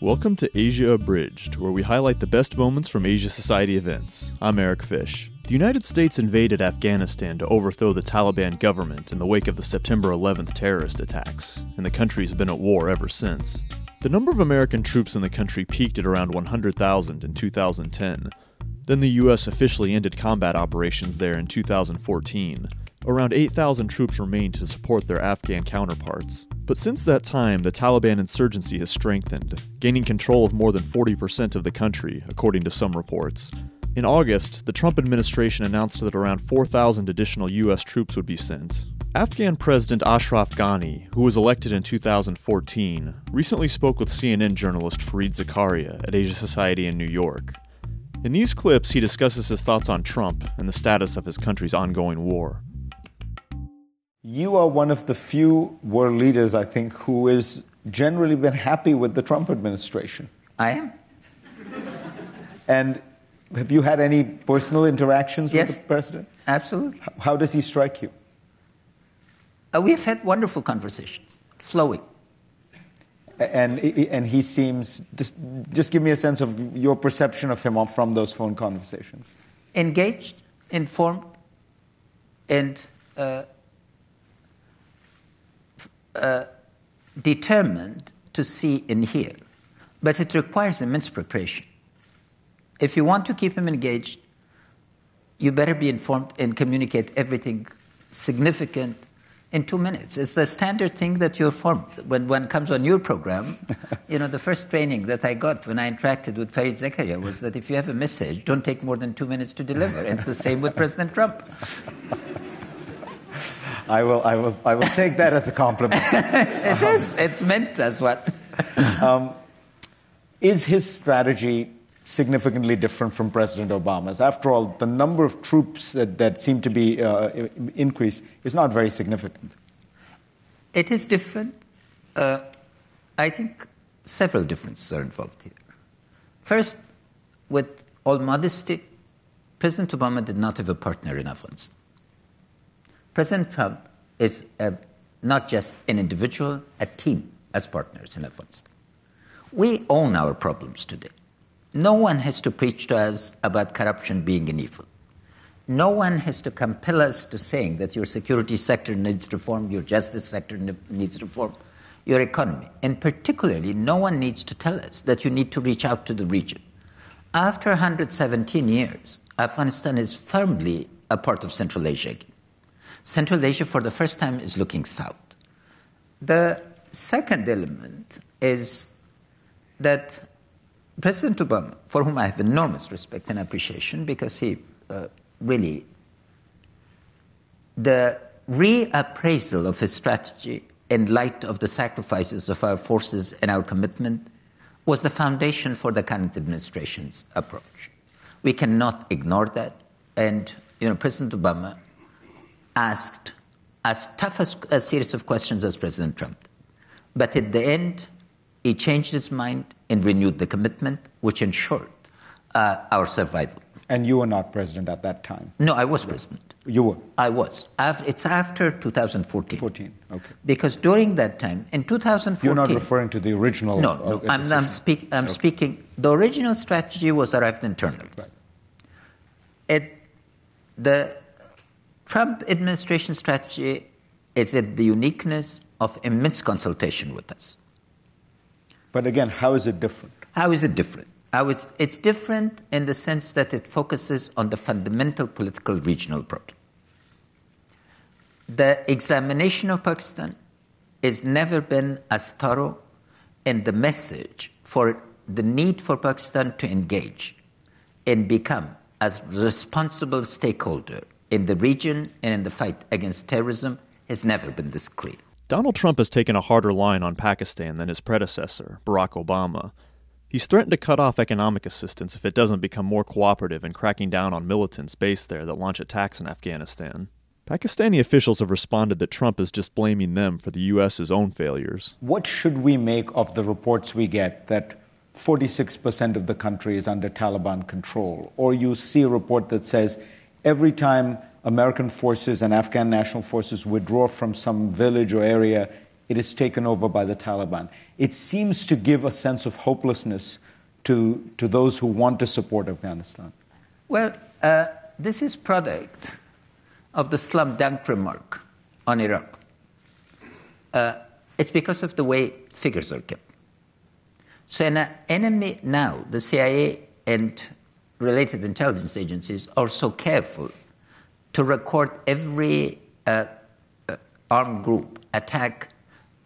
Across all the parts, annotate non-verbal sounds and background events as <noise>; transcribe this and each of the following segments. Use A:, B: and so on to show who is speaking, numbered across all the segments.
A: Welcome to Asia Abridged, where we highlight the best moments from Asia Society events. I'm Eric Fish. The United States invaded Afghanistan to overthrow the Taliban government in the wake of the September 11th terrorist attacks, and the country's been at war ever since. The number of American troops in the country peaked at around 100,000 in 2010. Then the U.S. officially ended combat operations there in 2014. Around 8,000 troops remained to support their Afghan counterparts. But since that time, the Taliban insurgency has strengthened, gaining control of more than 40% of the country, according to some reports. In August, the Trump administration announced that around 4,000 additional U.S. troops would be sent. Afghan President Ashraf Ghani, who was elected in 2014, recently spoke with CNN journalist Fareed Zakaria at Asia Society in New York. In these clips, he discusses his thoughts on Trump and the status of his country's ongoing war.
B: You are one of the few world leaders, I think, who has generally been happy with the Trump administration.
C: I am.
B: And have you had any personal interactions
C: Yes.
B: with the president?
C: Absolutely.
B: How does he strike you?
C: Uh, we have had wonderful conversations, flowing.
B: And, and he seems, just, just give me a sense of your perception of him from those phone conversations.
C: engaged, informed, and uh, uh, determined to see and hear. But it requires immense preparation. If you want to keep him engaged, you better be informed and communicate everything significant in two minutes. It's the standard thing that you're formed. When one comes on your program, <laughs> you know, the first training that I got when I interacted with Fareed Zakaria was that if you have a message, don't take more than two minutes to deliver. And it's the same with President Trump. <laughs>
B: I will, I will, I will take that as a compliment. <laughs>
C: It is. It's meant as what? <laughs>
B: Is his strategy significantly different from President Obama's? After all, the number of troops that, that seem to be uh, increased is not very significant.
C: It is different. Uh, I think several differences are involved here. First, with all modesty, President Obama did not have a partner in Afghanistan. President Trump is a, not just an individual, a team as partners in Afghanistan. We own our problems today. No one has to preach to us about corruption being an evil. No one has to compel us to saying that your security sector needs reform, your justice sector ne- needs reform, your economy. And particularly, no one needs to tell us that you need to reach out to the region. After 117 years, Afghanistan is firmly a part of Central Asia again. Central Asia, for the first time, is looking south. The second element is that President Obama, for whom I have enormous respect and appreciation because he uh, really, the reappraisal of his strategy in light of the sacrifices of our forces and our commitment was the foundation for the current administration's approach. We cannot ignore that. And, you know, President Obama asked as tough as, a series of questions as President Trump. But at the end, he changed his mind and renewed the commitment, which ensured uh, our survival.
B: And you were not president at that time.
C: No, I was president.
B: You were.
C: I was. It's after 2014.
B: 14, okay.
C: Because during that time, in 2014.
B: You're not referring to the original.
C: No,
B: uh,
C: no. I'm,
B: decision.
C: I'm, speak, I'm speaking. The original strategy was arrived internally.
B: Right.
C: It, the Trump administration strategy is at the uniqueness of immense consultation with us.
B: But again, how is it different?
C: How is it different? How it's, it's different in the sense that it focuses on the fundamental political regional problem. The examination of Pakistan has never been as thorough in the message for the need for Pakistan to engage and become as responsible stakeholder in the region and in the fight against terrorism has never been this clear.
A: Donald Trump has taken a harder line on Pakistan than his predecessor, Barack Obama. He's threatened to cut off economic assistance if it doesn't become more cooperative in cracking down on militants based there that launch attacks in Afghanistan. Pakistani officials have responded that Trump is just blaming them for the U.S.'s own failures.
B: What should we make of the reports we get that 46% of the country is under Taliban control? Or you see a report that says every time American forces and Afghan national forces withdraw from some village or area, it is taken over by the Taliban. It seems to give a sense of hopelessness to, to those who want to support Afghanistan.
C: Well, uh, this is product of the slam dunk remark on Iraq. Uh, it's because of the way figures are kept. So an enemy now, the CIA and related intelligence agencies are so careful to record every uh, uh, armed group attack,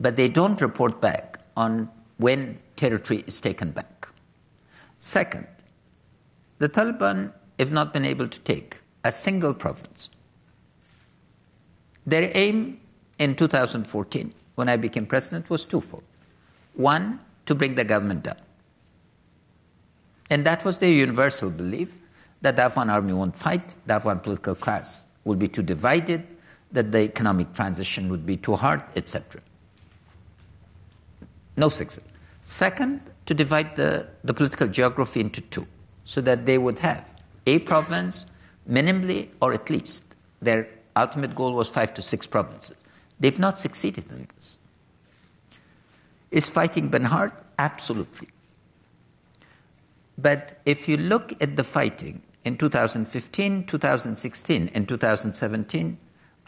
C: but they don't report back on when territory is taken back. Second, the Taliban have not been able to take a single province. Their aim in 2014, when I became president, was twofold. One, to bring the government down. And that was their universal belief that the Afghan army won't fight, the Afghan political class will be too divided, that the economic transition would be too hard, etc. No success. Second, to divide the, the political geography into two, so that they would have a province, minimally or at least. Their ultimate goal was five to six provinces. They've not succeeded in this. Is fighting been hard? Absolutely. But if you look at the fighting in 2015, 2016, and 2017,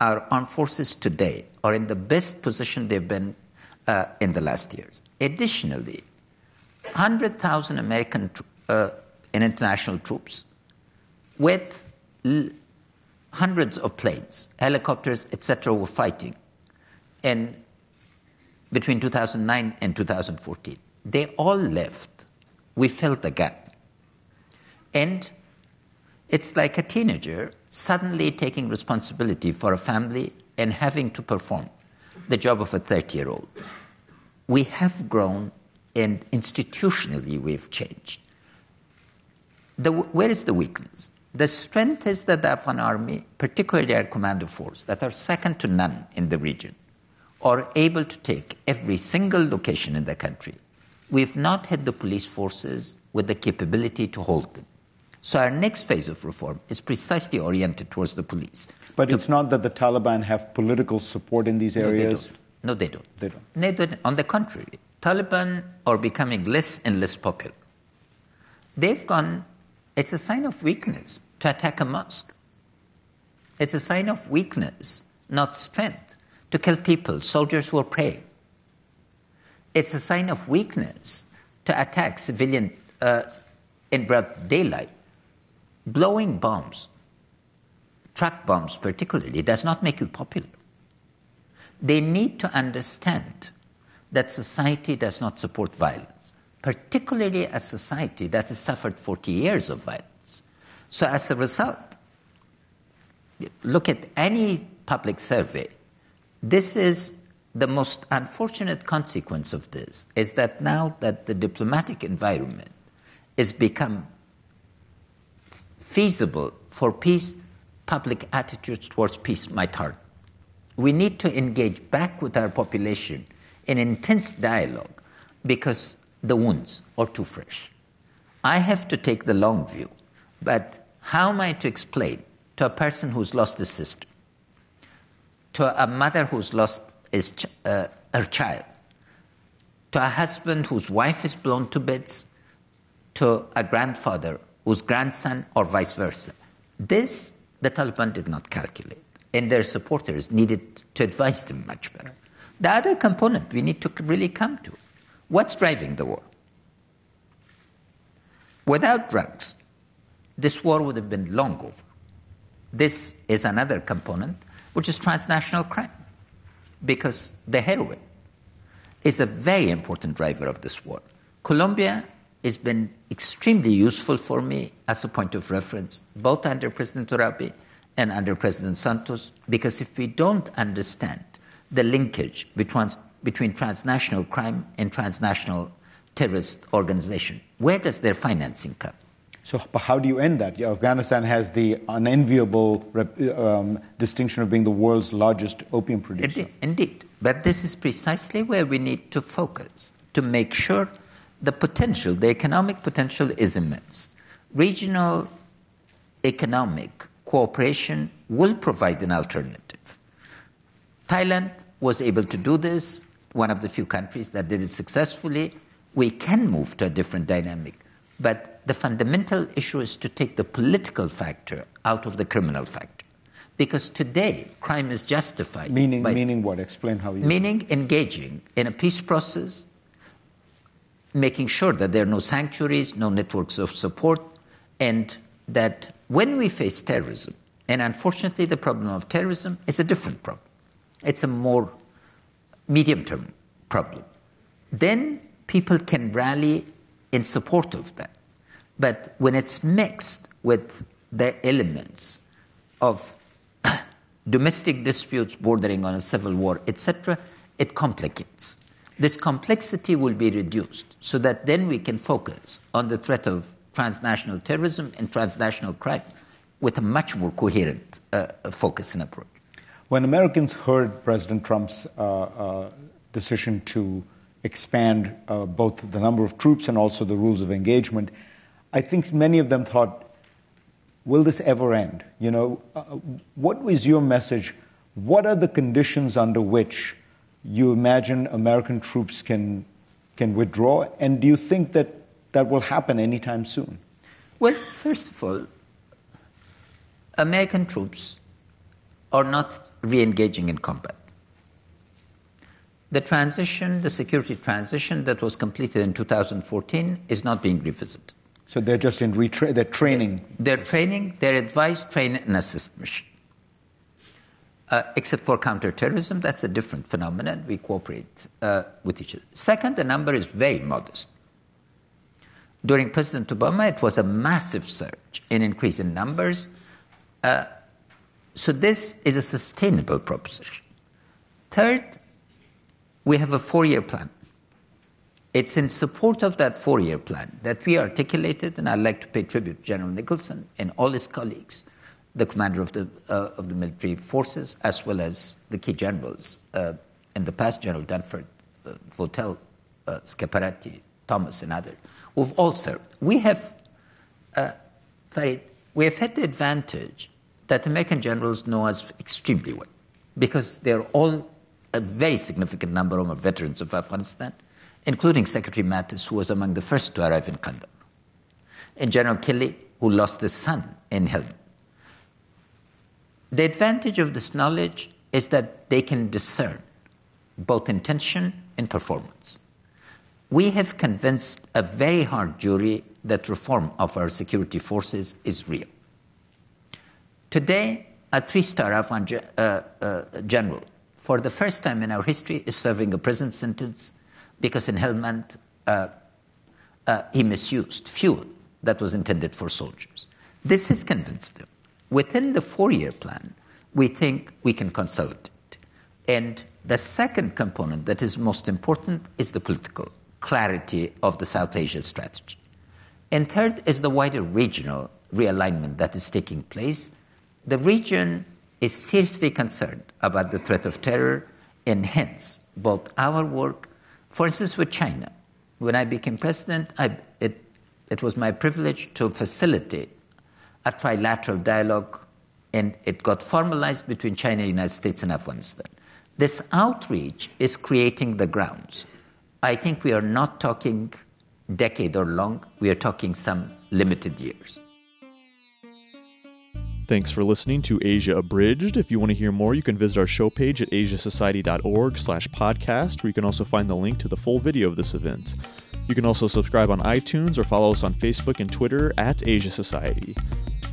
C: our armed forces today are in the best position they've been uh, in the last years. Additionally, 100,000 American uh, and international troops with hundreds of planes, helicopters, etc., were fighting. And between 2009 and 2014, they all left. We filled the gap. And it's like a teenager suddenly taking responsibility for a family and having to perform the job of a 30 year old. We have grown and institutionally we've changed. The, where is the weakness? The strength is that the Afghan army, particularly our commando force, that are second to none in the region, are able to take every single location in the country. We've not had the police forces with the capability to hold them. So our next phase of reform is precisely oriented towards the police.
B: But
C: to,
B: it's not that the Taliban have political support in these areas.
C: No, they don't.
B: No, They don't.
C: They don't. On the contrary, Taliban are becoming less and less popular. They've gone, it's a sign of weakness to attack a mosque. It's a sign of weakness, not strength, to kill people, soldiers who are praying. It's a sign of weakness to attack civilian uh, in broad daylight. Blowing bombs, truck bombs particularly, does not make you popular. They need to understand that society does not support violence, particularly a society that has suffered 40 years of violence. So, as a result, look at any public survey. This is the most unfortunate consequence of this is that now that the diplomatic environment has become feasible for peace, public attitudes towards peace might harden. We need to engage back with our population in intense dialogue because the wounds are too fresh. I have to take the long view, but how am I to explain to a person who's lost his sister, to a mother who's lost his uh, her child, to a husband whose wife is blown to bits, to a grandfather whose grandson, or vice versa? This the Taliban did not calculate, and their supporters needed to advise them much better. The other component we need to really come to what's driving the war? Without drugs, this war would have been long over. This is another component, which is transnational crime, because the heroin is a very important driver of this war. Colombia has been extremely useful for me as a point of reference, both under President Uribe and under President Santos, because if we don't understand the linkage between, between transnational crime and transnational terrorist organization, where does their financing come?
B: So, how do you end that? Yeah, Afghanistan has the unenviable um, distinction of being the world's largest opium producer.
C: Indeed, indeed. But this is precisely where we need to focus to make sure the potential, the economic potential is immense. Regional economic cooperation will provide an alternative. Thailand was able to do this one of the few countries that did it successfully. We can move to a different dynamic. But the fundamental issue is to take the political factor out of the criminal factor. Because today, crime is justified.
B: Meaning, meaning what? Explain how you.
C: Meaning engaging in a peace process, making sure that there are no sanctuaries, no networks of support, and that when we face terrorism, and unfortunately, the problem of terrorism is a different problem, it's a more medium term problem. Then people can rally in support of that. But when it's mixed with the elements of <coughs> domestic disputes bordering on a civil war, etc., it complicates. This complexity will be reduced so that then we can focus on the threat of transnational terrorism and transnational crime with a much more coherent uh, focus and approach.
B: When Americans heard President Trump's uh, uh, decision to expand uh, both the number of troops and also the rules of engagement, I think many of them thought, will this ever end? You know, uh, what was your message? What are the conditions under which you imagine American troops can, can withdraw? And do you think that that will happen anytime soon?
C: Well, first of all, American troops are not re engaging in combat. The transition, the security transition that was completed in 2014, is not being revisited.
B: So they're just in retra- they're training.
C: They're training, they're advise, train, and assist mission. Uh, except for counterterrorism, that's a different phenomenon. We cooperate uh, with each other. Second, the number is very modest. During President Obama, it was a massive surge in increase in numbers. Uh, so this is a sustainable proposition. Third, we have a four-year plan. It's in support of that four-year plan that we articulated, and I'd like to pay tribute to General Nicholson and all his colleagues, the commander of the, uh, of the military forces, as well as the key generals uh, in the past, General Dunford, uh, Votel, uh, Scaparotti, Thomas, and others, who've all served. We have, uh, Fareed, we have had the advantage that American generals know us extremely well because they're all a very significant number of veterans of Afghanistan, including Secretary Mattis, who was among the first to arrive in Kandahar, and General Kelly, who lost his son in Helmand. The advantage of this knowledge is that they can discern both intention and performance. We have convinced a very hard jury that reform of our security forces is real. Today, a three star Afghan uh, uh, general for the first time in our history, is serving a prison sentence because in Helmand uh, uh, he misused fuel that was intended for soldiers. This has convinced them. Within the four year plan, we think we can consolidate. And the second component that is most important is the political clarity of the South Asia strategy. And third is the wider regional realignment that is taking place. The region is seriously concerned about the threat of terror, and hence both our work, for instance, with China. When I became president, I, it, it was my privilege to facilitate a trilateral dialogue, and it got formalized between China, United States, and Afghanistan. This outreach is creating the grounds. I think we are not talking decade or long, we are talking some limited years.
A: Thanks for listening to Asia Abridged. If you want to hear more, you can visit our show page at asiasociety.org slash podcast, where you can also find the link to the full video of this event. You can also subscribe on iTunes or follow us on Facebook and Twitter at Asia Society.